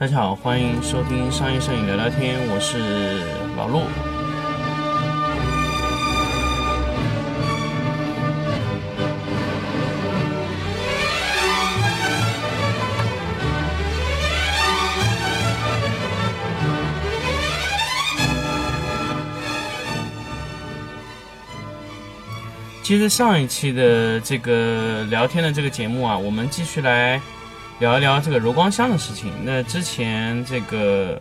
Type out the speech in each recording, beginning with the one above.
大家好，欢迎收听商业摄影聊聊天，我是老陆。接着上一期的这个聊天的这个节目啊，我们继续来聊一聊这个柔光箱的事情。那之前这个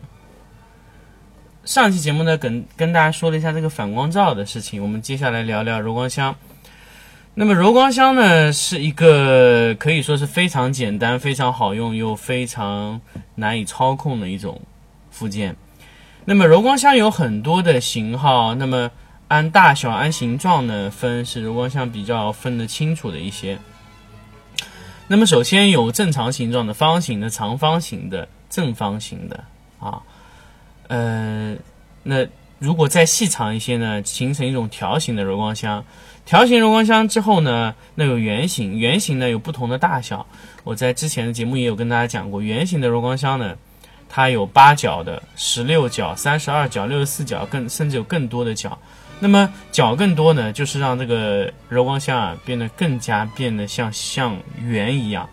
上期节目呢，跟跟大家说了一下这个反光罩的事情，我们接下来聊聊柔光箱。那么柔光箱呢，是一个可以说是非常简单、非常好用又非常难以操控的一种附件。那么柔光箱有很多的型号，那么按大小、按形状呢分是柔光箱比较分得清楚的一些。那么首先有正常形状的、方形的、长方形的、正方形的啊，呃，那如果再细长一些呢，形成一种条形的柔光箱。条形柔光箱之后呢，那有圆形，圆形呢有不同的大小。我在之前的节目也有跟大家讲过，圆形的柔光箱呢，它有八角的、十六角、三十二角、六十四角，更甚至有更多的角。那么角更多呢，就是让这个柔光箱啊变得更加变得像像圆一样。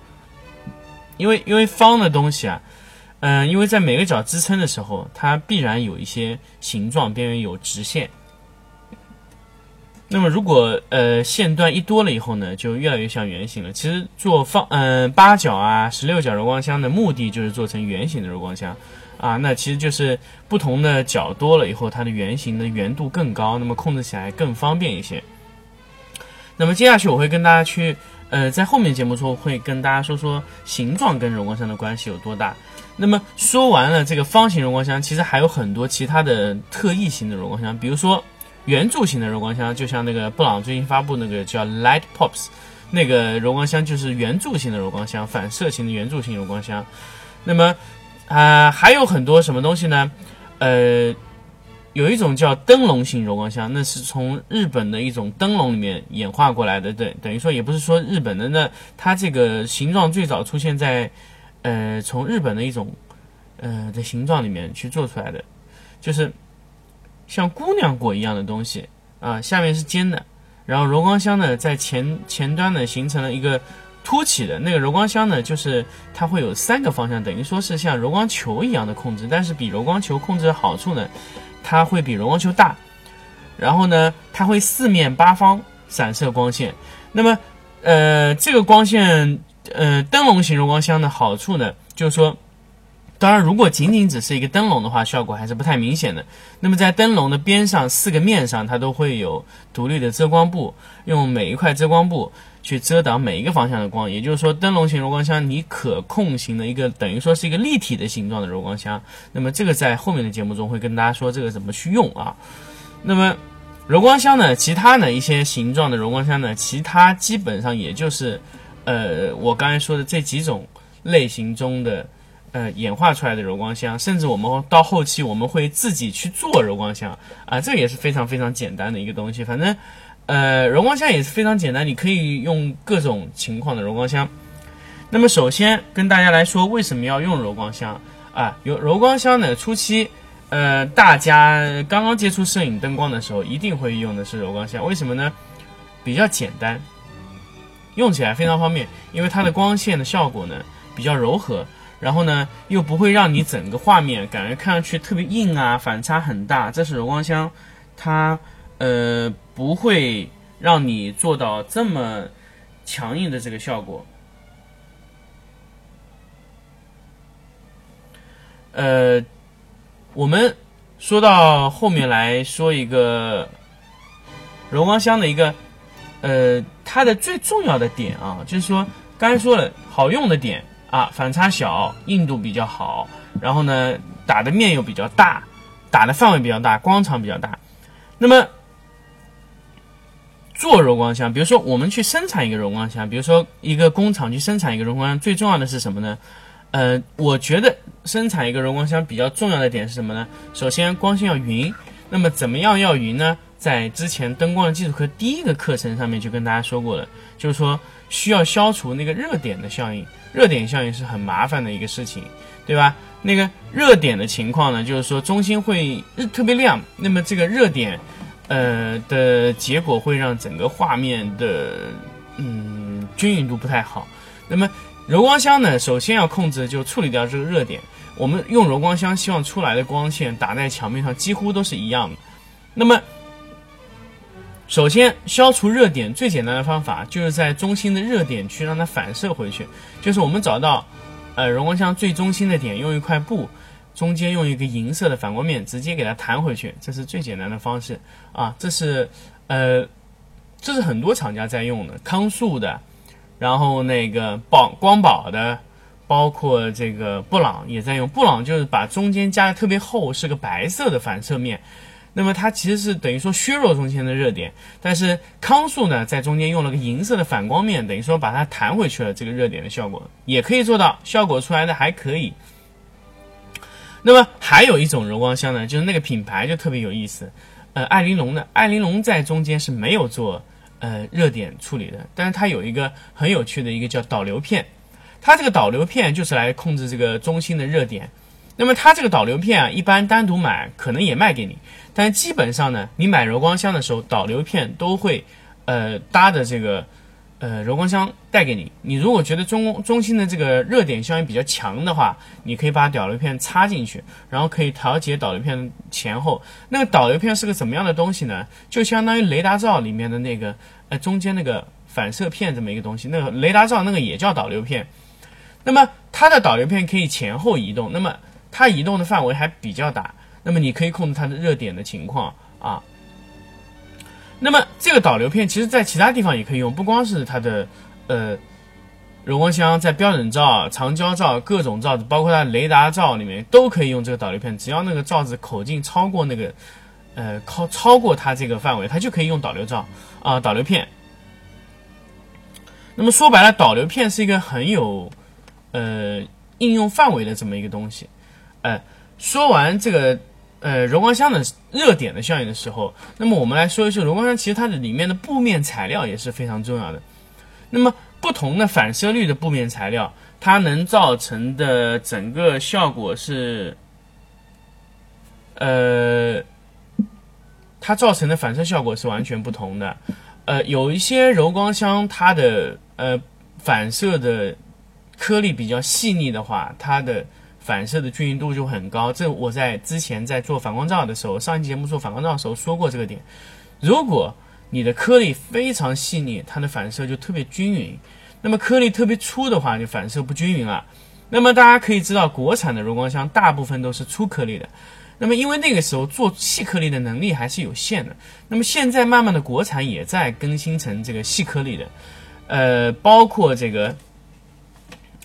因为因为方的东西啊，嗯、因为在每个角支撑的时候，它必然有一些形状，边缘有直线。那么如果呃线段一多了以后呢，就越来越像圆形了。其实做方嗯、八角啊、十六角柔光箱的目的就是做成圆形的柔光箱。啊，那其实就是不同的角多了以后，它的圆形的圆度更高，那么控制起来更方便一些。那么接下去我会跟大家去，呃，在后面节目中会跟大家说说形状跟柔光箱的关系有多大。那么说完了这个方形柔光箱，其实还有很多其他的特异型的柔光箱，比如说圆柱形的柔光箱，就像那个布朗最近发布那个叫 Light Pops，那个柔光箱就是圆柱形的柔光箱，反射型的圆柱形柔光箱。那么啊、还有很多什么东西呢？呃，有一种叫灯笼型柔光箱，那是从日本的一种灯笼里面演化过来的。对，等于说也不是说日本的，那它这个形状最早出现在呃从日本的一种呃的形状里面去做出来的，就是像姑娘果一样的东西啊、下面是尖的，然后柔光箱呢在前前端呢形成了一个。凸起的那个柔光箱呢，就是它会有三个方向，等于说是像柔光球一样的控制，但是比柔光球控制的好处呢，它会比柔光球大，然后呢，它会四面八方散射光线。那么，呃，这个光线，呃，灯笼型柔光箱的好处呢，就是说，当然如果仅仅只是一个灯笼的话，效果还是不太明显的。那么在灯笼的边上四个面上，它都会有独立的遮光布，用每一块遮光布。去遮挡每一个方向的光，也就是说，灯笼型柔光箱你可控型的一个等于说是一个立体的形状的柔光箱。那么这个在后面的节目中会跟大家说这个怎么去用啊。那么柔光箱呢，其他的一些形状的柔光箱呢，其他基本上也就是呃我刚才说的这几种类型中的呃演化出来的柔光箱，甚至我们到后期我们会自己去做柔光箱啊，这也是非常非常简单的一个东西，反正。呃，柔光箱也是非常简单，你可以用各种情况的柔光箱。那么首先跟大家来说，为什么要用柔光箱啊？有柔光箱呢，初期，呃，大家刚刚接触摄影灯光的时候，一定会用的是柔光箱。为什么呢？比较简单，用起来非常方便，因为它的光线的效果呢比较柔和，然后呢又不会让你整个画面感觉看上去特别硬啊，反差很大。这是柔光箱，它呃。不会让你做到这么强硬的这个效果。呃，我们说到后面来说一个柔光箱的一个呃，它的最重要的点啊，就是说刚才说了好用的点啊，反差小，硬度比较好，然后呢打的面又比较大，打的范围比较大，光场比较大，那么。做柔光箱，比如说我们去生产一个柔光箱，比如说一个工厂去生产一个柔光箱，最重要的是什么呢？呃，我觉得生产一个柔光箱比较重要的点是什么呢？首先光线要匀，那么怎么样要匀呢？在之前灯光的基础课第一个课程上面就跟大家说过了，就是说需要消除那个热点的效应，热点效应是很麻烦的一个事情，对吧？那个热点的情况呢，就是说中心会特别亮，那么这个热点，呃的结果会让整个画面的嗯均匀度不太好。那么柔光箱呢，首先要控制就处理掉这个热点。我们用柔光箱希望出来的光线打在墙面上几乎都是一样的。那么首先消除热点最简单的方法就是在中心的热点区让它反射回去，就是我们找到。呃，柔光箱最中心的点，用一块布，中间用一个银色的反光面，直接给它弹回去，这是最简单的方式啊。这是呃，这是很多厂家在用的，康素的，然后那个宝光宝的，包括这个布朗也在用。布朗就是把中间加的特别厚，是个白色的反射面。那么它其实是等于说削弱中间的热点，但是康素呢在中间用了个银色的反光面，等于说把它弹回去了这个热点的效果，也可以做到，效果出来的还可以。那么还有一种柔光箱呢，就是那个品牌就特别有意思，呃，艾琳龙的，艾琳龙在中间是没有做呃热点处理的，但是它有一个很有趣的一个叫导流片，它这个导流片就是来控制这个中心的热点。那么它这个导流片啊，一般单独买可能也卖给你，但基本上呢，你买柔光箱的时候，导流片都会，呃，搭的这个，呃，柔光箱带给你。你如果觉得中中心的这个热点效应比较强的话，你可以把导流片插进去，然后可以调节导流片前后。那个导流片是个怎么样的东西呢？就相当于雷达罩里面的那个，呃，中间那个反射片这么一个东西。那个雷达罩那个也叫导流片。那么它的导流片可以前后移动。那么它移动的范围还比较大，那么你可以控制它的热点的情况啊。那么这个导流片其实在其他地方也可以用，不光是它的呃柔光箱，在标准罩、长焦罩各种罩子，包括它雷达罩里面都可以用这个导流片。只要那个罩子口径超过那个呃超超过它这个范围，它就可以用导流罩啊导流片。那么说白了，导流片是一个很有呃应用范围的这么一个东西。呃，说完这个呃柔光箱的热点的效应的时候，那么我们来说一说柔光箱，其实它的里面的布面材料也是非常重要的。那么不同的反射率的布面材料，它能造成的整个效果是，呃，它造成的反射效果是完全不同的。呃，有一些柔光箱，它的呃反射的颗粒比较细腻的话，它的反射的均匀度就很高，这我在之前在做反光罩的时候，上一期节目做反光罩的时候说过这个点。如果你的颗粒非常细腻，它的反射就特别均匀；那么颗粒特别粗的话，就反射不均匀了。那么大家可以知道，国产的柔光箱大部分都是粗颗粒的。那么因为那个时候做细颗粒的能力还是有限的，那么现在慢慢的国产也在更新成这个细颗粒的，呃，包括这个。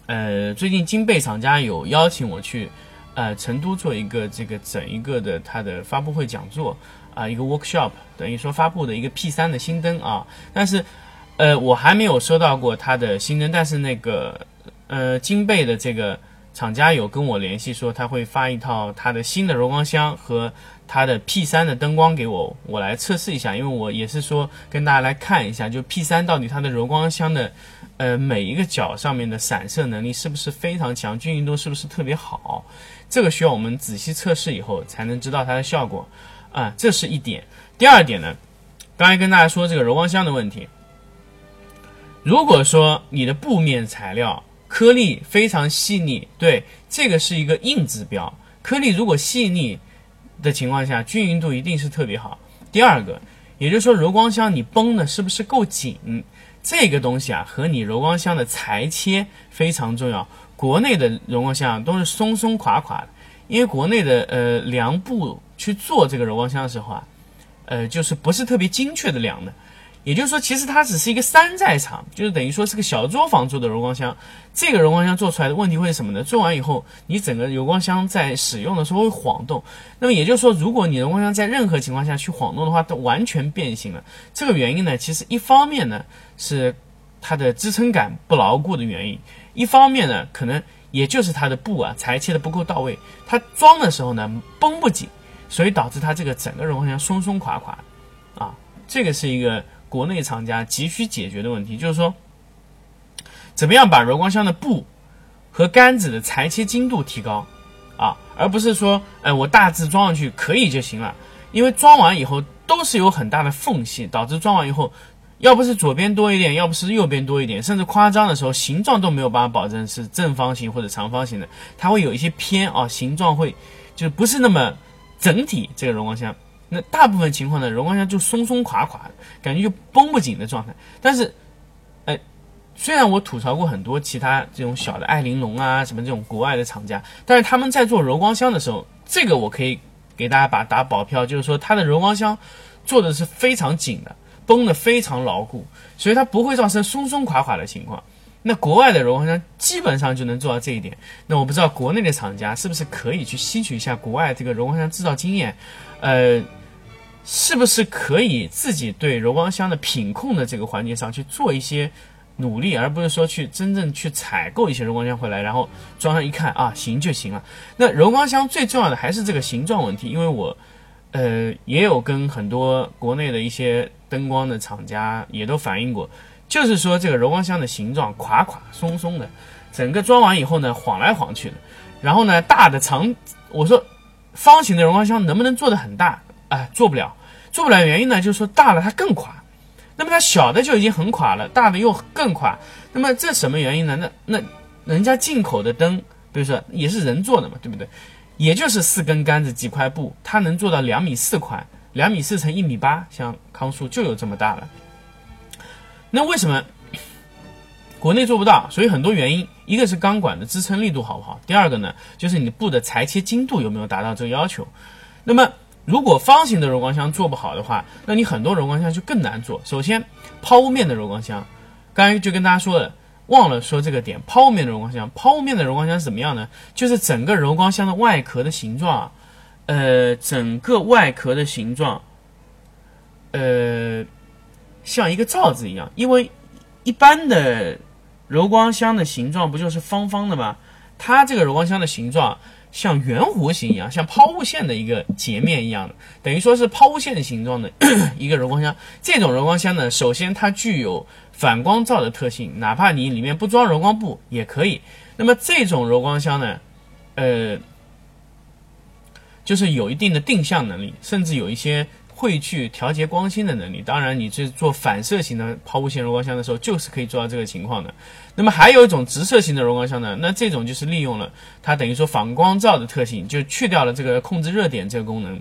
呃，最近金贝厂家有邀请我去，呃，成都做一个这个整一个的它的发布会讲座啊，一个 workshop，等于说发布的一个 P 三的新灯啊。但是，呃，我还没有收到过它的新灯，但是那个呃金贝的这个厂家有跟我联系说他会发一套它的新的柔光箱和它的 P 三的灯光给我，我来测试一下，因为我也是说跟大家来看一下，就 P 三到底它的柔光箱的。呃，每一个角上面的散射能力是不是非常强，均匀度是不是特别好？这个需要我们仔细测试以后才能知道它的效果啊，这是一点。第二点呢，刚才跟大家说这个柔光箱的问题，如果说你的布面材料颗粒非常细腻，对，这个是一个硬指标，颗粒如果细腻的情况下，均匀度一定是特别好。第二个，也就是说柔光箱你绷的是不是够紧？这个东西啊，和你柔光箱的裁切非常重要。国内的柔光箱都是松松垮垮的，因为国内的呃量布去做这个柔光箱的时候啊，呃就是不是特别精确的量的。也就是说，其实它只是一个山寨厂，就是等于说是个小作坊做的柔光箱。这个柔光箱做出来的问题会是什么呢？做完以后，你整个柔光箱在使用的时候会晃动。那么也就是说，如果你柔光箱在任何情况下去晃动的话，都完全变形了。这个原因呢，其实一方面呢是它的支撑感不牢固的原因，一方面呢可能也就是它的布啊裁切的不够到位，它装的时候呢绷不紧，所以导致它这个整个柔光箱松松垮垮。啊，这个是一个。国内厂家急需解决的问题就是说，怎么样把柔光箱的布和杆子的裁切精度提高啊，而不是说，哎，我大致装上去可以就行了，因为装完以后都是有很大的缝隙，导致装完以后，要不是左边多一点，要不是右边多一点，甚至夸张的时候，形状都没有办法保证是正方形或者长方形的，它会有一些偏啊，形状会就不是那么整体。这个柔光箱，那大部分情况呢，柔光箱就松松垮垮的感觉，就绷不紧的状态。但是，哎。虽然我吐槽过很多其他这种小的爱玲珑啊，什么这种国外的厂家，但是他们在做柔光箱的时候，这个我可以给大家把打保票，就是说它的柔光箱做的是非常紧的，绷的非常牢固，所以它不会造成松松垮垮的情况。那国外的柔光箱基本上就能做到这一点。那我不知道国内的厂家是不是可以去吸取一下国外这个柔光箱制造经验，呃，是不是可以自己对柔光箱的品控的这个环节上去做一些。努力，而不是说去真正去采购一些柔光箱回来，然后装上一看啊，行就行了。那柔光箱最重要的还是这个形状问题，因为我，呃，也有跟很多国内的一些灯光的厂家也都反映过，就是说这个柔光箱的形状垮垮松松的，整个装完以后呢晃来晃去的，然后呢大的长，我说方形的柔光箱能不能做的很大？哎，做不了，做不了原因呢就是说大了它更垮。那么它小的就已经很垮了，大的又更垮。那么这什么原因呢？那那人家进口的灯，比如说也是人做的嘛，对不对？也就是四根杆子几块布，它能做到两米四宽，两米四乘一米八，像康舒就有这么大了。那为什么国内做不到？所以很多原因，一个是钢管的支撑力度好不好，第二个呢，就是你布的裁切精度有没有达到这个要求。那么。如果方形的柔光箱做不好的话，那你很多柔光箱就更难做。首先，抛物面的柔光箱，刚才就跟大家说了，忘了说这个点。抛物面的柔光箱，抛物面的柔光箱是怎么样呢？就是整个柔光箱的外壳的形状，呃，整个外壳的形状，呃，像一个罩子一样。因为一般的柔光箱的形状不就是方方的吗？它这个柔光箱的形状。像圆弧形一样，像抛物线的一个截面一样的，等于说是抛物线形状的 一个柔光箱。这种柔光箱呢，首先它具有反光罩的特性，哪怕你里面不装柔光布也可以。那么这种柔光箱呢，呃，就是有一定的定向能力，甚至有一些。会去调节光芯的能力，当然，你这做反射型的抛物线柔光箱的时候，就是可以做到这个情况的。那么还有一种直射型的柔光箱呢，那这种就是利用了它等于说反光罩的特性，就去掉了这个控制热点这个功能。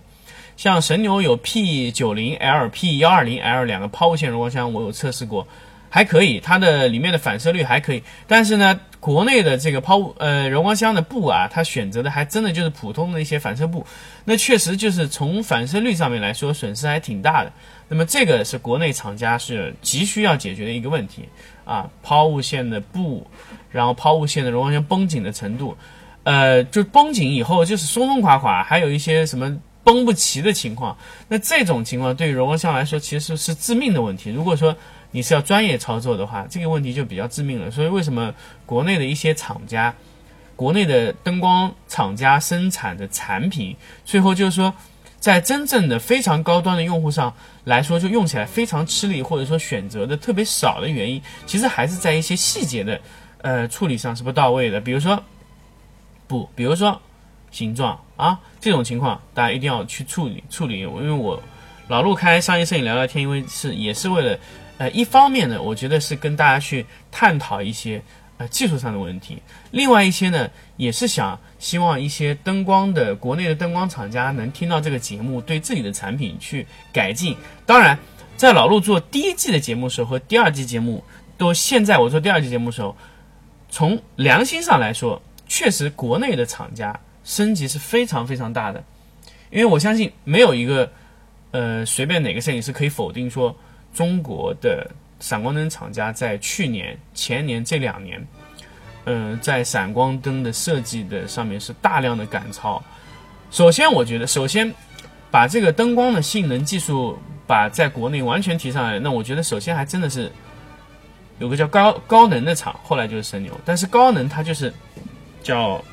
像神牛有 P 九零 L、P 幺二零 L 两个抛物线柔光箱，我有测试过。还可以，它的里面的反射率还可以，但是呢，国内的这个抛呃柔光箱的布啊，它选择的还真的就是普通的一些反射布，那确实就是从反射率上面来说损失还挺大的。那么这个是国内厂家是急需要解决的一个问题啊，抛物线的布，然后抛物线的柔光箱绷紧的程度，呃，就绷紧以后就是松松垮垮，还有一些什么绷不齐的情况，那这种情况对于柔光箱来说其实是致命的问题。如果说你是要专业操作的话，这个问题就比较致命了。所以为什么国内的一些厂家、国内的灯光厂家生产的产品，最后就是说，在真正的非常高端的用户上来说，就用起来非常吃力，或者说选择的特别少的原因，其实还是在一些细节的呃处理上是不到位的。比如说不，比如说形状啊这种情况，大家一定要去处理处理。因为我老陆开商业摄影聊聊天，因为是也是为了。呃，一方面呢，我觉得是跟大家去探讨一些呃技术上的问题；另外一些呢，也是想希望一些灯光的国内的灯光厂家能听到这个节目，对自己的产品去改进。当然，在老陆做第一季的节目时候和第二季节目，都现在我做第二季节目的时候，从良心上来说，确实国内的厂家升级是非常非常大的，因为我相信没有一个呃随便哪个摄影师可以否定说。中国的闪光灯厂家在去年、前年这两年，嗯，在闪光灯的设计的上面是大量的赶超。首先，我觉得，首先把这个灯光的性能技术把在国内完全提上来，那我觉得首先还真的是有个叫高高能的厂，后来就是神牛。但是高能它就是叫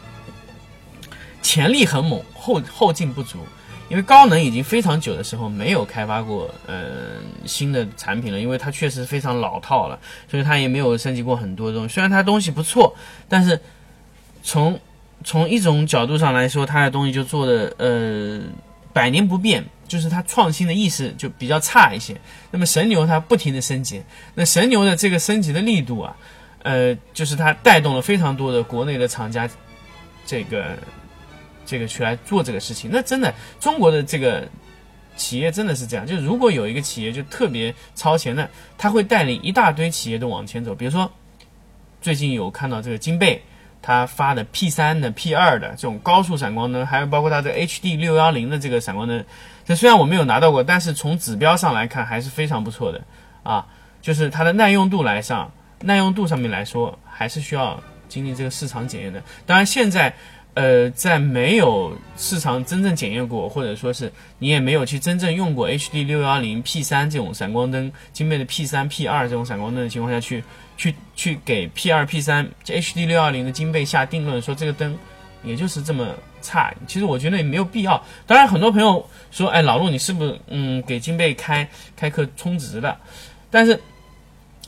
潜力很猛，后后劲不足。因为高能已经非常久的时候没有开发过呃新的产品了，因为它确实非常老套了，所以它也没有升级过很多东西。虽然它东西不错，但是从从一种角度上来说，它的东西就做的呃百年不变，就是它创新的意识就比较差一些。那么神牛它不停的升级，那神牛的这个升级的力度啊，呃，就是它带动了非常多的国内的厂家，这个这个去来做这个事情。那真的中国的这个企业真的是这样，就如果有一个企业就特别超前的，它会带领一大堆企业都往前走。比如说最近有看到这个金贝。它发的 P 三的 P 二的这种高速闪光灯，还有包括它的 HD 六幺零的这个闪光灯，这虽然我没有拿到过，但是从指标上来看还是非常不错的啊。就是它的耐用度来上，耐用度上面来说，还是需要经历这个市场检验的。当然现在。呃，在没有市场真正检验过，或者说是你也没有去真正用过 HD 六幺零 P 三这种闪光灯，金贝的 P 三 P 二这种闪光灯的情况下去，去去给 P 二 P 三这 HD 六幺零的金贝下定论，说这个灯也就是这么差。其实我觉得也没有必要。当然，很多朋友说，哎，老陆你是不是嗯给金贝开开课充值的？但是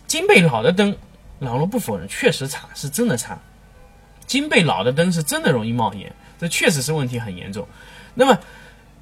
金贝老的灯，老陆不否认，确实差，是真的差。金贝老的灯是真的容易冒烟，这确实是问题很严重。那么，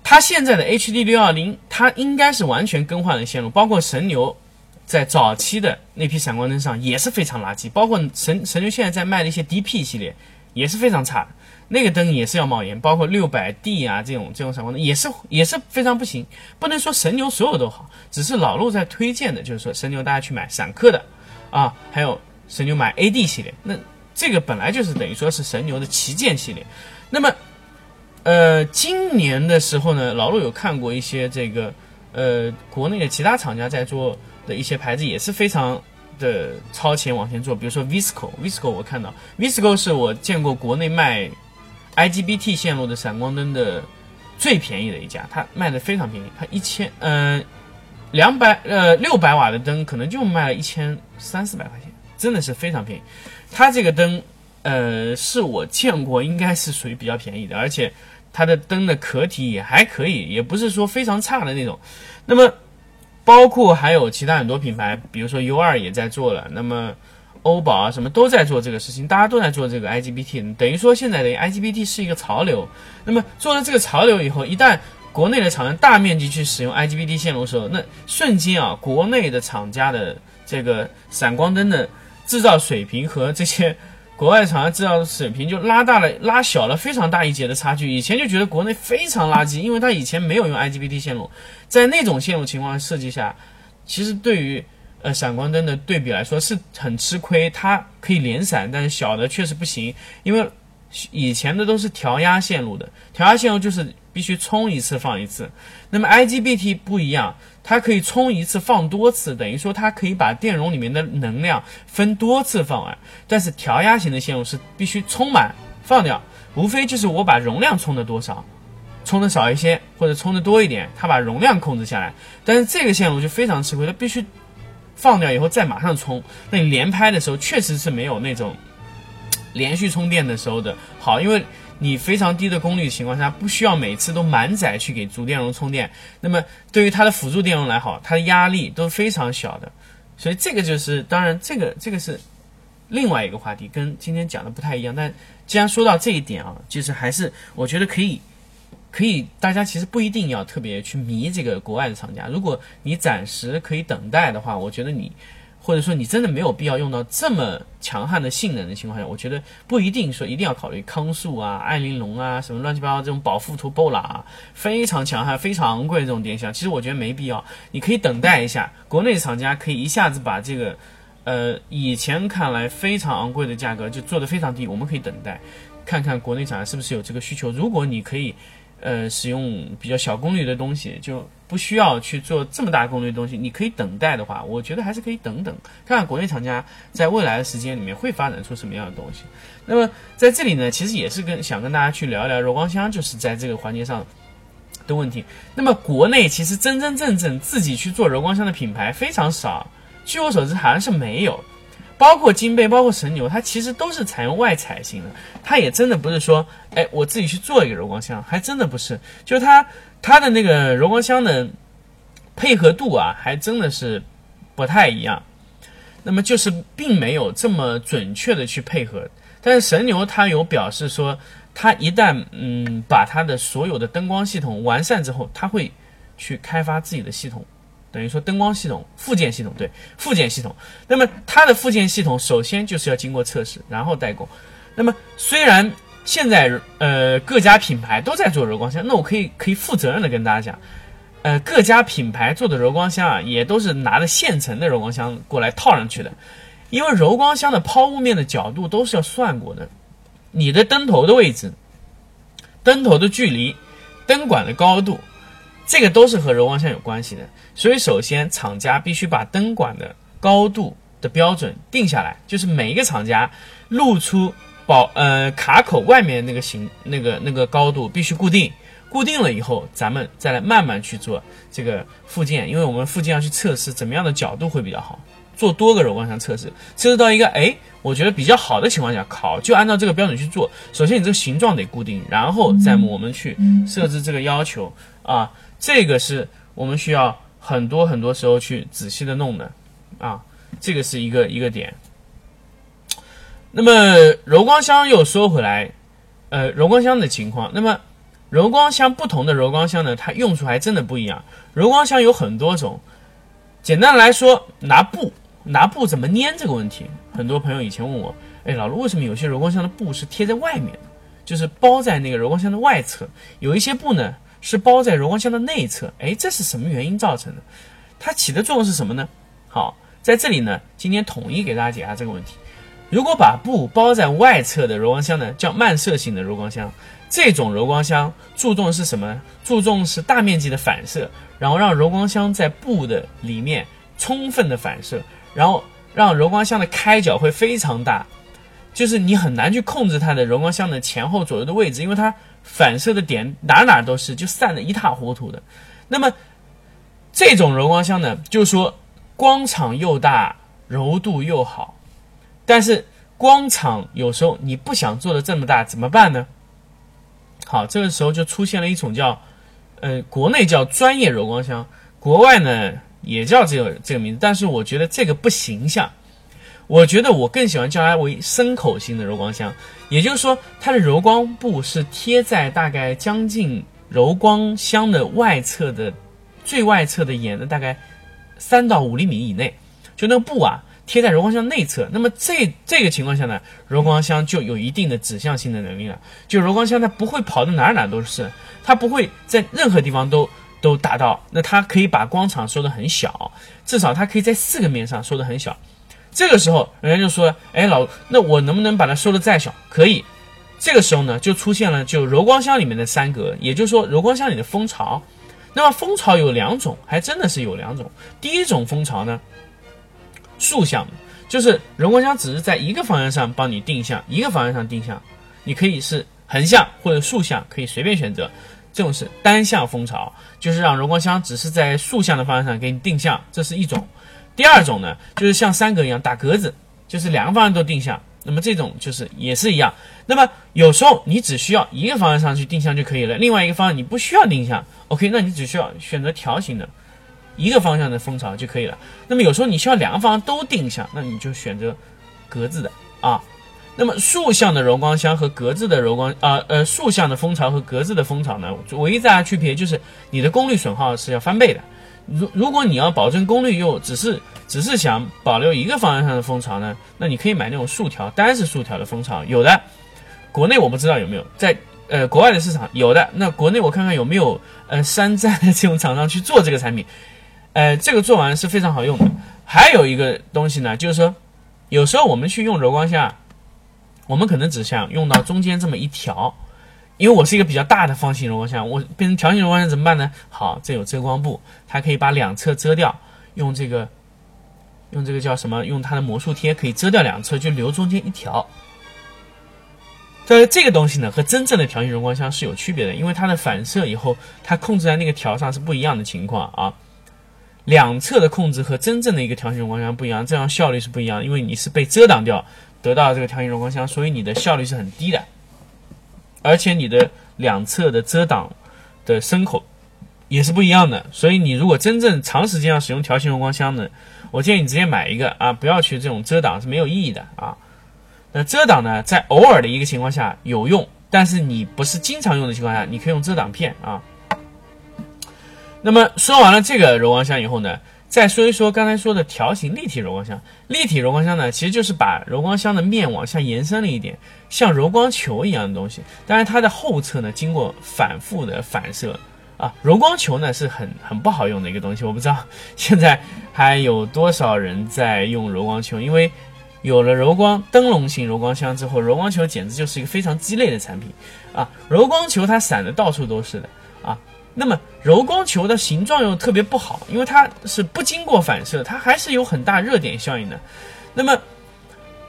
它现在的 HD 六二零，它应该是完全更换了线路，包括神牛在早期的那批闪光灯上也是非常垃圾，包括神神牛现在在卖的一些 DP 系列也是非常差，那个灯也是要冒烟，包括六百 D 啊这种这种闪光灯也是也是非常不行。不能说神牛所有都好，只是老陆在推荐的，就是说神牛大家去买闪客的啊，还有神牛买 AD 系列那。这个本来就是等于说是神牛的旗舰系列，那么，呃，今年的时候呢，老陆有看过一些这个，呃，国内的其他厂家在做的一些牌子也是非常的超前往前做，比如说 Visco，Visco 我看到。Visco 是我见过国内卖 IGBT 线路的闪光灯的最便宜的一家，它卖的非常便宜，它一千嗯两百呃六百瓦的灯可能就卖了一千三四百块钱，真的是非常便宜。它这个灯，呃，是我见过应该是属于比较便宜的，而且它的灯的壳体也还可以，也不是说非常差的那种。那么，包括还有其他很多品牌，比如说 U 二也在做了，那么欧宝啊什么都在做这个事情，大家都在做这个 IGBT，等于说现在的 IGBT 是一个潮流。那么做了这个潮流以后，一旦国内的厂商大面积去使用 IGBT 线路的时候，那瞬间啊，国内的厂家的这个闪光灯的。制造水平和这些国外厂商制造水平就拉大了、拉小了非常大一截的差距。以前就觉得国内非常垃圾，因为它以前没有用 IGBT 线路，在那种线路情况设计下，其实对于呃闪光灯的对比来说是很吃亏。它可以连闪，但是小的确实不行，因为以前的都是调压线路的，调压线路就是必须充一次放一次。那么 IGBT 不一样。它可以充一次放多次，等于说它可以把电容里面的能量分多次放完。但是调压型的线路是必须充满放掉，无非就是我把容量充的多少，充的少一些或者充的多一点，它把容量控制下来。但是这个线路就非常吃亏，它必须放掉以后再马上充。那你连拍的时候确实是没有那种连续充电的时候的好，因为。你非常低的功率情况下，不需要每次都满载去给主电容充电。那么对于它的辅助电容来好，它的压力都非常小的。所以这个就是，当然这个这个是另外一个话题，跟今天讲的不太一样。但既然说到这一点啊，就是还是我觉得可以，可以大家其实不一定要特别去迷这个国外的厂家。如果你暂时可以等待的话，我觉得你。或者说你真的没有必要用到这么强悍的性能的情况下，我觉得不一定说一定要考虑康素啊、艾琳龙啊什么乱七八糟这种保富图、波拉啊，非常强悍、非常昂贵的这种电箱。其实我觉得没必要，你可以等待一下，国内厂家可以一下子把这个，呃，以前看来非常昂贵的价格就做得非常低。我们可以等待，看看国内厂家是不是有这个需求。如果你可以，呃，使用比较小功率的东西就。不需要去做这么大功率的东西，你可以等待的话，我觉得还是可以等等，看看国内厂家在未来的时间里面会发展出什么样的东西。那么在这里呢，其实也是跟想跟大家去聊一聊柔光箱，就是在这个环节上的问题。那么国内其实真真正正自己去做柔光箱的品牌非常少，据我所知好像是没有。包括金贝，包括神牛，它其实都是采用外采型的，它也真的不是说，哎，我自己去做一个柔光箱，还真的不是，就是它它的那个柔光箱的配合度啊，还真的是不太一样。那么就是并没有这么准确的去配合，但是神牛它有表示说，它一旦嗯把它的所有的灯光系统完善之后，它会去开发自己的系统，等于说灯光系统附件系统对附件系统。那么它的附件系统首先就是要经过测试，然后代工。那么虽然现在呃各家品牌都在做柔光箱，那我可以可以负责任的跟大家讲，呃各家品牌做的柔光箱啊，也都是拿着现成的柔光箱过来套上去的，因为柔光箱的抛物面的角度都是要算过的，你的灯头的位置、灯头的距离、灯管的高度，这个都是和柔光箱有关系的。所以首先厂家必须把灯管的高度的标准定下来，就是每一个厂家露出。保呃卡口外面那个形那个那个高度必须固定，固定了以后，咱们再来慢慢去做这个附件，因为我们附件要去测试怎么样的角度会比较好，做多个柔光箱测试，测试到一个哎我觉得比较好的情况下，考就按照这个标准去做。首先你这个形状得固定，然后再我们去设置这个要求啊，这个是我们需要很多很多时候去仔细的弄的啊，这个是一个一个点。那么柔光箱又说回来，呃，柔光箱的情况。那么柔光箱不同的柔光箱呢，它用处还真的不一样。柔光箱有很多种，简单来说，拿布拿布怎么粘这个问题，很多朋友以前问我，哎，老卢为什么有些柔光箱的布是贴在外面的，就是包在那个柔光箱的外侧，有一些布呢是包在柔光箱的内侧，哎，这是什么原因造成的？它起的作用是什么呢？好，在这里呢，今天统一给大家解答这个问题。如果把布包在外侧的柔光箱呢，叫漫射性的柔光箱。这种柔光箱注重是什么？注重是大面积的反射，然后让柔光箱在布的里面充分的反射，然后让柔光箱的开角会非常大，就是你很难去控制它的柔光箱的前后左右的位置，因为它反射的点哪哪都是，就散的一塌糊涂的。那么这种柔光箱呢，就是说光场又大，柔度又好。但是光场有时候你不想做的这么大怎么办呢？好，这个时候就出现了一种叫，呃，国内叫专业柔光箱，国外呢也叫这个这个名字，但是我觉得这个不形象。我觉得我更喜欢叫它为深口型的柔光箱，也就是说它的柔光布是贴在大概将近柔光箱的外侧的最外侧的沿的大概三到五厘米以内，就那个布啊。贴在柔光箱内侧，那么这这个情况下呢，柔光箱就有一定的指向性的能力了。就柔光箱它不会跑到哪儿哪儿都是，它不会在任何地方都都达到。那它可以把光场收的很小，至少它可以在四个面上收的很小。这个时候，人家就说：“哎，老，那我能不能把它收的再小？”可以。这个时候呢，就出现了就柔光箱里面的三格，也就是说柔光箱里的蜂巢。那么蜂巢有两种，还真的是有两种。第一种蜂巢呢。竖向的，就是柔光箱只是在一个方向上帮你定向，一个方向上定向，你可以是横向或者竖向，可以随便选择。这种是单向蜂巢，就是让柔光箱只是在竖向的方向上给你定向，这是一种。第二种呢，就是像三格一样打格子，就是两个方向都定向。那么这种就是也是一样。那么有时候你只需要一个方向上去定向就可以了，另外一个方向你不需要定向，OK，那你只需要选择条形的。一个方向的蜂巢就可以了。那么有时候你需要两个方向都定向，那你就选择格子的啊。那么竖向的柔光箱和格子的柔光啊呃竖向的蜂巢和格子的蜂巢呢，唯一大的区别就是你的功率损耗是要翻倍的。如如果你要保证功率又只是只是想保留一个方向上的蜂巢呢，那你可以买那种竖条单是竖条的蜂巢，有的。国内我不知道有没有，在呃国外的市场有的。那国内我看看有没有呃山寨的这种厂商去做这个产品。呃，这个做完是非常好用的。还有一个东西呢，就是说，有时候我们去用柔光箱，我们可能只想用到中间这么一条，因为我是一个比较大的方形柔光箱，我变成条形柔光箱怎么办呢？好，这有遮光布，它可以把两侧遮掉，用这个，用这个叫什么？用它的魔术贴可以遮掉两侧，就留中间一条。这这个东西呢，和真正的条形柔光箱是有区别的，因为它的反射以后，它控制在那个条上是不一样的情况啊。两侧的控制和真正的一个条形柔光箱不一样，这样效率是不一样，因为你是被遮挡掉得到这个条形柔光箱，所以你的效率是很低的，而且你的两侧的遮挡的深口也是不一样的，所以你如果真正长时间要使用条形柔光箱呢，我建议你直接买一个啊，不要去这种遮挡是没有意义的啊。那遮挡呢，在偶尔的一个情况下有用。但是你不是经常用的情况下，你可以用遮挡片啊。那么说完了这个柔光箱以后呢，再说一说刚才说的条形立体柔光箱。立体柔光箱呢，其实就是把柔光箱的面往下延伸了一点，像柔光球一样的东西。当然，它的后侧呢，经过反复的反射啊，柔光球呢是很很不好用的一个东西。我不知道现在还有多少人在用柔光球，因为有了柔光灯笼型柔光箱之后，柔光球简直就是一个非常鸡肋的产品啊。柔光球它散的到处都是的。那么柔光球的形状又特别不好，因为它是不经过反射，它还是有很大热点效应的。那么，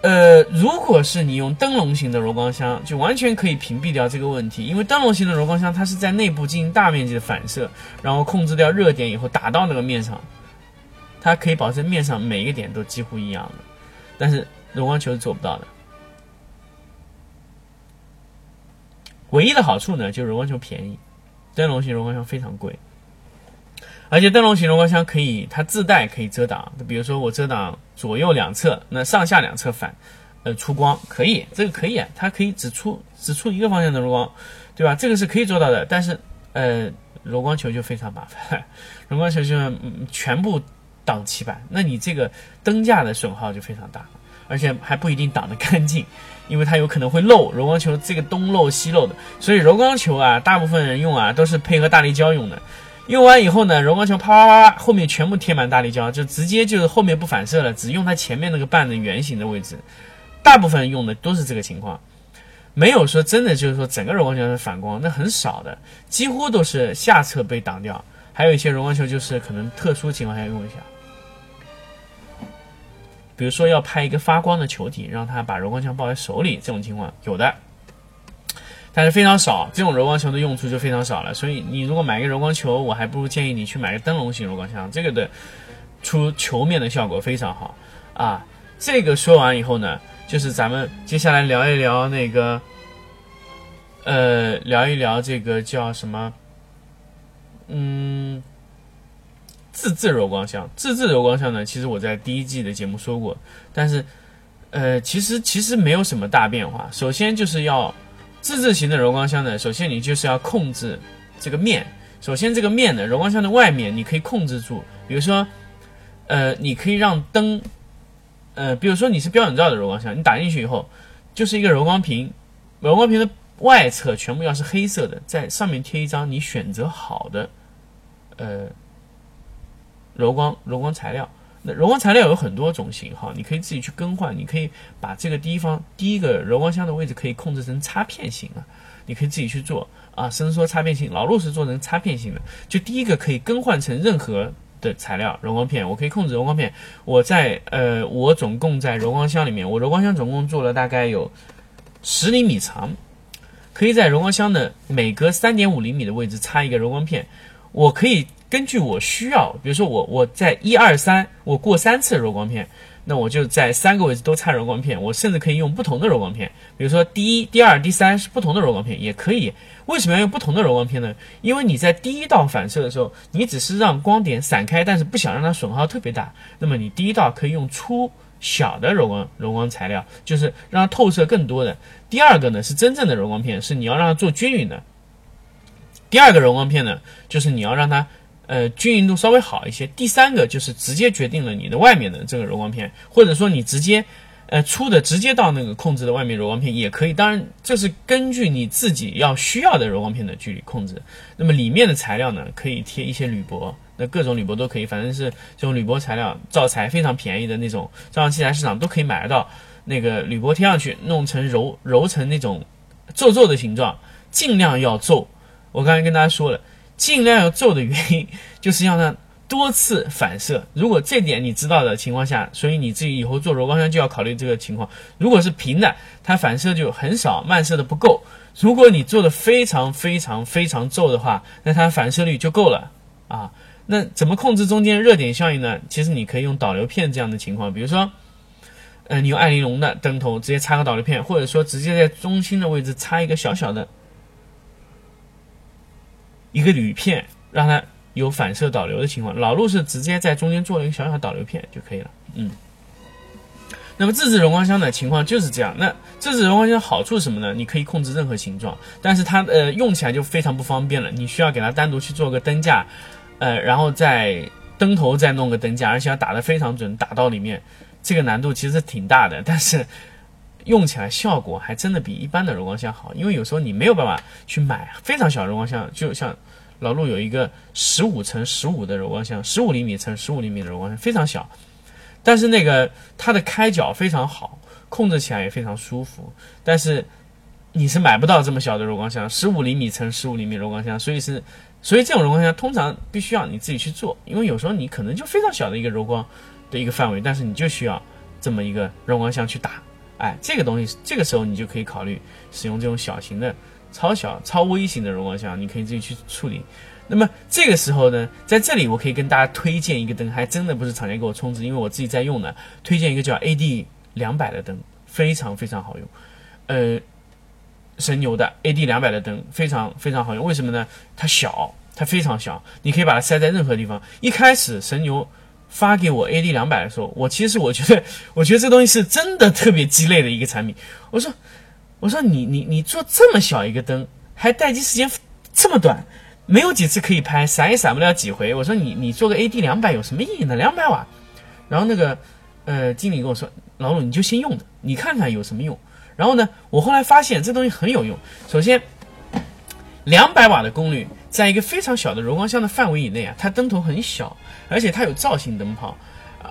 呃，如果是你用灯笼型的柔光箱，就完全可以屏蔽掉这个问题，因为灯笼型的柔光箱它是在内部进行大面积的反射，然后控制掉热点以后打到那个面上，它可以保证面上每一个点都几乎一样的。但是柔光球是做不到的。唯一的好处呢，就是柔光球便宜。灯笼型柔光箱非常贵，而且灯笼型柔光箱可以它自带可以遮挡，比如说我遮挡左右两侧，那上下两侧反，呃出光可以，这个可以啊，它可以只出只出一个方向的柔光，对吧？这个是可以做到的，但是呃柔光球就非常麻烦，柔光球就全部挡漆板，那你这个灯架的损耗就非常大，而且还不一定挡得干净。因为它有可能会漏柔光球，这个东漏西漏的，所以柔光球啊，大部分人用啊都是配合大力胶用的。用完以后呢，柔光球啪啪啪，后面全部贴满大力胶，就直接就是后面不反射了，只用它前面那个半的圆形的位置。大部分用的都是这个情况，没有说真的就是说整个柔光球是反光，那很少的，几乎都是下侧被挡掉。还有一些柔光球就是可能特殊情况下用一下。比如说要拍一个发光的球体，让它把柔光枪抱在手里，这种情况有的，但是非常少。这种柔光球的用处就非常少了。所以你如果买一个柔光球，我还不如建议你去买个灯笼型柔光枪，这个的出球面的效果非常好啊。这个说完以后呢，就是咱们接下来聊一聊那个，呃，聊一聊这个叫什么，嗯。自制柔光箱，自制柔光箱呢？其实我在第一季的节目说过，但是，呃，其实其实没有什么大变化。首先就是要自制型的柔光箱呢，首先你就是要控制这个面。首先这个面呢，柔光箱的外面你可以控制住，比如说，呃，你可以让灯，呃，比如说你是标准照的柔光箱，你打进去以后就是一个柔光屏，柔光屏的外侧全部要是黑色的，在上面贴一张你选择好的，呃。柔光柔光材料，那柔光材料有很多种型号，你可以自己去更换。你可以把这个第一方第一个柔光箱的位置可以控制成插片型啊，你可以自己去做啊。伸缩插片型，老陆是做成插片型的。就第一个可以更换成任何的材料柔光片，我可以控制柔光片。我在呃，我总共在柔光箱里面，我柔光箱总共做了大概有十厘米长，可以在柔光箱的每隔三点五厘米的位置插一个柔光片，我可以。根据我需要，比如说我我在一二三，我过三次柔光片，那我就在三个位置都插柔光片。我甚至可以用不同的柔光片，比如说第一、第二、第三是不同的柔光片，也可以。为什么要用不同的柔光片呢？因为你在第一道反射的时候，你只是让光点散开，但是不想让它损耗特别大。那么你第一道可以用粗小的柔光柔光材料，就是让它透射更多的。第二个呢是真正的柔光片，是你要让它做均匀的。第二个柔光片呢，就是你要让它。呃，均匀度稍微好一些。第三个就是直接决定了你的外面的这个柔光片，或者说你直接，呃，粗的直接到那个控制的外面柔光片也可以。当然，这是根据你自己要需要的柔光片的距离控制。那么里面的材料呢，可以贴一些铝箔，那各种铝箔都可以，反正是这种铝箔材料，造材非常便宜的那种，照相器材市场都可以买得到。那个铝箔贴上去，弄成揉揉成那种皱皱的形状，尽量要皱。我刚才跟大家说了。尽量要皱的原因，就是让它多次反射。如果这点你知道的情况下，所以你自己以后做柔光箱就要考虑这个情况。如果是平的，它反射就很少，漫射的不够。如果你做的非常非常非常皱的话，那它反射率就够了啊。那怎么控制中间热点效应呢？其实你可以用导流片这样的情况，比如说，呃，你用爱玲珑的灯头直接插个导流片，或者说直接在中心的位置插一个小小的。一个铝片让它有反射导流的情况，老陆是直接在中间做了一个小小导流片就可以了。嗯，那么自制柔光箱的情况就是这样。那自制柔光箱好处是什么呢？你可以控制任何形状，但是它呃用起来就非常不方便了。你需要给它单独去做个灯架，呃，然后再灯头再弄个灯架，而且要打得非常准，打到里面，这个难度其实挺大的。但是用起来效果还真的比一般的柔光箱好，因为有时候你没有办法去买非常小柔光箱，就像老陆有一个十五乘十五的柔光箱，十五厘米乘十五厘米的柔光箱非常小。但是那个它的开角非常好，控制起来也非常舒服。但是你是买不到这么小的柔光箱，十五厘米乘十五厘米柔光箱，所以是，所以这种柔光箱通常必须要你自己去做，因为有时候你可能就非常小的一个柔光的一个范围，但是你就需要这么一个柔光箱去打。哎，这个东西这个时候你就可以考虑使用这种小型的、超小、超微型的柔光箱，你可以自己去处理。那么这个时候呢，在这里我可以跟大家推荐一个灯，还真的不是厂家给我充值，因为我自己在用呢。推荐一个叫 AD 两百的灯，非常非常好用，呃，神牛的 AD 两百的灯非常非常好用。为什么呢？它小，它非常小，你可以把它塞在任何地方。一开始神牛发给我 AD 两百的时候，我其实我觉得，我觉得这东西是真的特别鸡肋的一个产品。我说，我说你你你做这么小一个灯，还待机时间这么短。没有几次可以拍，闪也闪不了几回。我说你你做个 AD 两百有什么意义呢？两百瓦。然后那个呃经理跟我说，老鲁你就先用着，你看看有什么用。然后呢，我后来发现这东西很有用。首先，两百瓦的功率，在一个非常小的柔光箱的范围以内啊，它灯头很小，而且它有造型灯泡。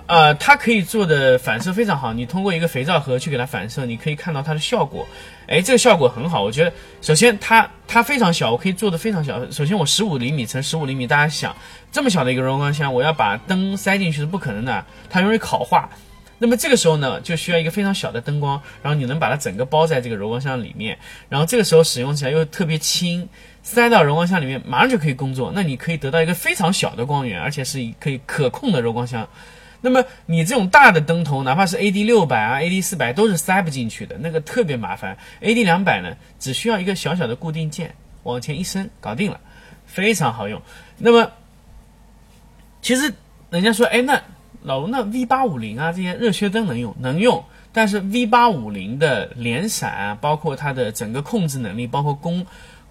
呃，它可以做的反射非常好。你通过一个肥皂盒去给它反射，你可以看到它的效果。哎，这个效果很好。我觉得，首先它它非常小，我可以做的非常小。首先我十五厘米乘十五厘米，大家想这么小的一个柔光箱，我要把灯塞进去是不可能的，它容易烤化。那么这个时候呢，就需要一个非常小的灯光，然后你能把它整个包在这个柔光箱里面。然后这个时候使用起来又特别轻，塞到柔光箱里面马上就可以工作。那你可以得到一个非常小的光源，而且是可以可控的柔光箱。那么你这种大的灯头，哪怕是 AD 六百啊、AD 四百，都是塞不进去的，那个特别麻烦。AD 两百呢，只需要一个小小的固定键，往前一伸，搞定了，非常好用。那么，其实人家说，哎，那老吴那 V 八五零啊，这些热靴灯能用，能用。但是 V 八五零的连闪，包括它的整个控制能力，包括功。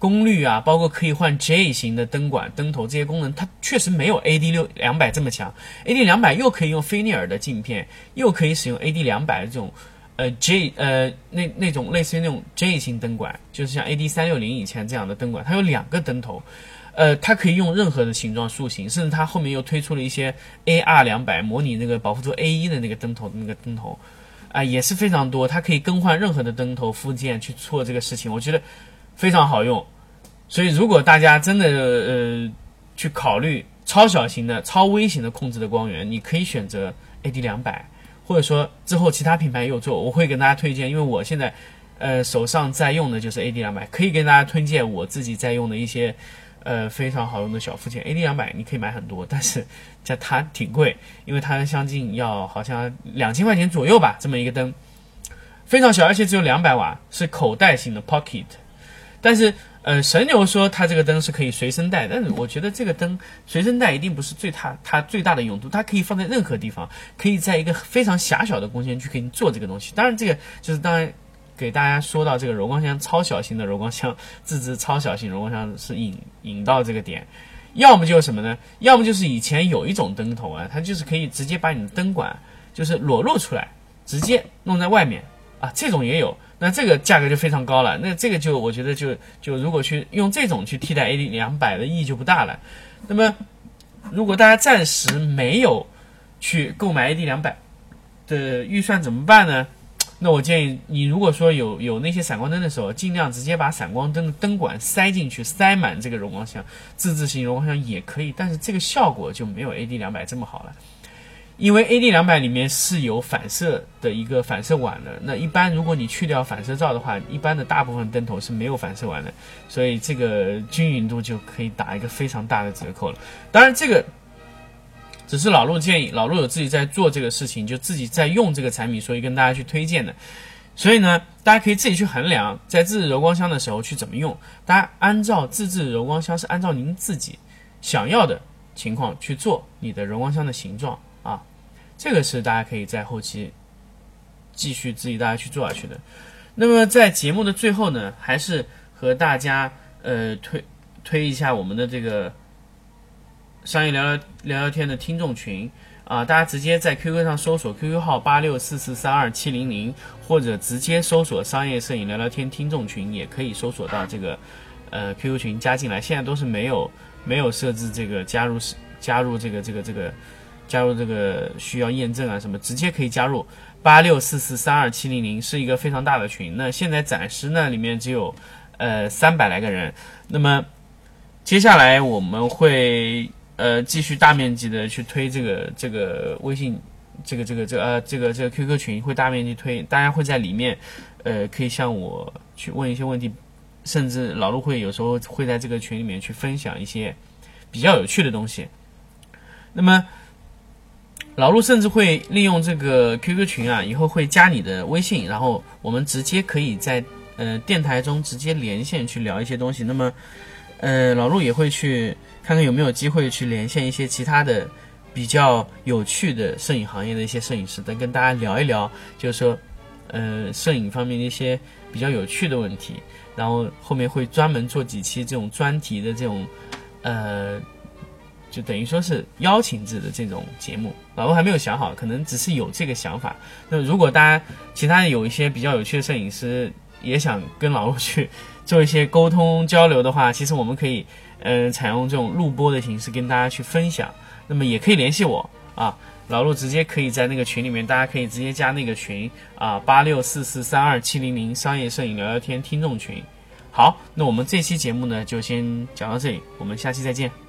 功率啊，包括可以换 J 型的灯管、灯头这些功能，它确实没有 AD 六两百这么强。AD 两百又可以用菲涅尔的镜片，又可以使用 AD 两百这种呃 J 呃那那种类似于那种 J 型灯管，就是像 AD 三六零以前这样的灯管，它有两个灯头，呃，它可以用任何的形状塑形，甚至它后面又推出了一些 AR 两百模拟那个保护图 A 一的那个灯头的那个灯头，啊，也是非常多，它可以更换任何的灯头附件去做这个事情，我觉得。非常好用，所以如果大家真的呃去考虑超小型的、超微型的控制的光源，你可以选择 AD 两百，或者说之后其他品牌也有做，我会跟大家推荐，因为我现在呃手上在用的就是 AD 两百，可以跟大家推荐我自己在用的一些呃非常好用的小附件。AD 两百你可以买很多，但是这它挺贵，因为它将近要好像两千块钱左右吧，这么一个灯非常小，而且只有两百瓦，是口袋型的 Pocket。但是，呃，神牛说它这个灯是可以随身带，但是我觉得这个灯随身带一定不是最大它最大的用途，它可以放在任何地方，可以在一个非常狭小的空间去给你做这个东西。当然，这个就是当然给大家说到这个柔光箱超小型的柔光箱，自制超小型柔光箱是引引到这个点，要么就是什么呢？要么就是以前有一种灯头啊，它就是可以直接把你的灯管就是裸露出来，直接弄在外面啊，这种也有。那这个价格就非常高了，那这个就我觉得就就如果去用这种去替代 AD 两百的意义就不大了。那么，如果大家暂时没有去购买 AD 两百的预算怎么办呢？那我建议你，如果说有有那些闪光灯的时候，尽量直接把闪光灯的灯管塞进去，塞满这个柔光箱，自制型柔光箱也可以，但是这个效果就没有 AD 两百这么好了。因为 AD 两百里面是有反射的一个反射碗的，那一般如果你去掉反射罩的话，一般的大部分灯头是没有反射碗的，所以这个均匀度就可以打一个非常大的折扣了。当然，这个只是老陆建议，老陆有自己在做这个事情，就自己在用这个产品，所以跟大家去推荐的。所以呢，大家可以自己去衡量，在自制柔光箱的时候去怎么用。大家按照自制柔光箱是按照您自己想要的情况去做你的柔光箱的形状。啊这个是大家可以在后期继续自己大家去做下去的。那么在节目的最后呢，还是和大家呃推推一下我们的这个商业聊聊聊聊天的听众群啊，大家直接在 QQ 上搜索 QQ 号八六四四三二七零零，或者直接搜索商业摄影聊聊天听众群，也可以搜索到这个呃 QQ 群加进来。现在都是没有没有设置这个加入加入这个这个这个加入这个需要验证啊什么，直接可以加入。八六四四三二七零零是一个非常大的群，那现在暂时呢里面只有呃三百来个人，那么接下来我们会呃继续大面积的去推这个这个微信这个这个这个呃这个这个 QQ 群会大面积推，大家会在里面呃可以向我去问一些问题，甚至老陆会有时候会在这个群里面去分享一些比较有趣的东西，那么。老陆甚至会利用这个 QQ 群啊，以后会加你的微信，然后我们直接可以在呃电台中直接连线去聊一些东西。那么，呃，老陆也会去看看有没有机会去连线一些其他的比较有趣的摄影行业的一些摄影师，再跟大家聊一聊，就是说，呃，摄影方面的一些比较有趣的问题。然后后面会专门做几期这种专题的这种，呃。就等于说是邀请制的这种节目，老陆还没有想好，可能只是有这个想法。那如果大家其他有一些比较有趣的摄影师也想跟老陆去做一些沟通交流的话，其实我们可以，呃，采用这种录播的形式跟大家去分享。那么也可以联系我啊，老陆直接可以在那个群里面，大家可以直接加那个群啊，八六四四三二七零零商业摄影聊聊天听众群。好，那我们这期节目呢就先讲到这里，我们下期再见。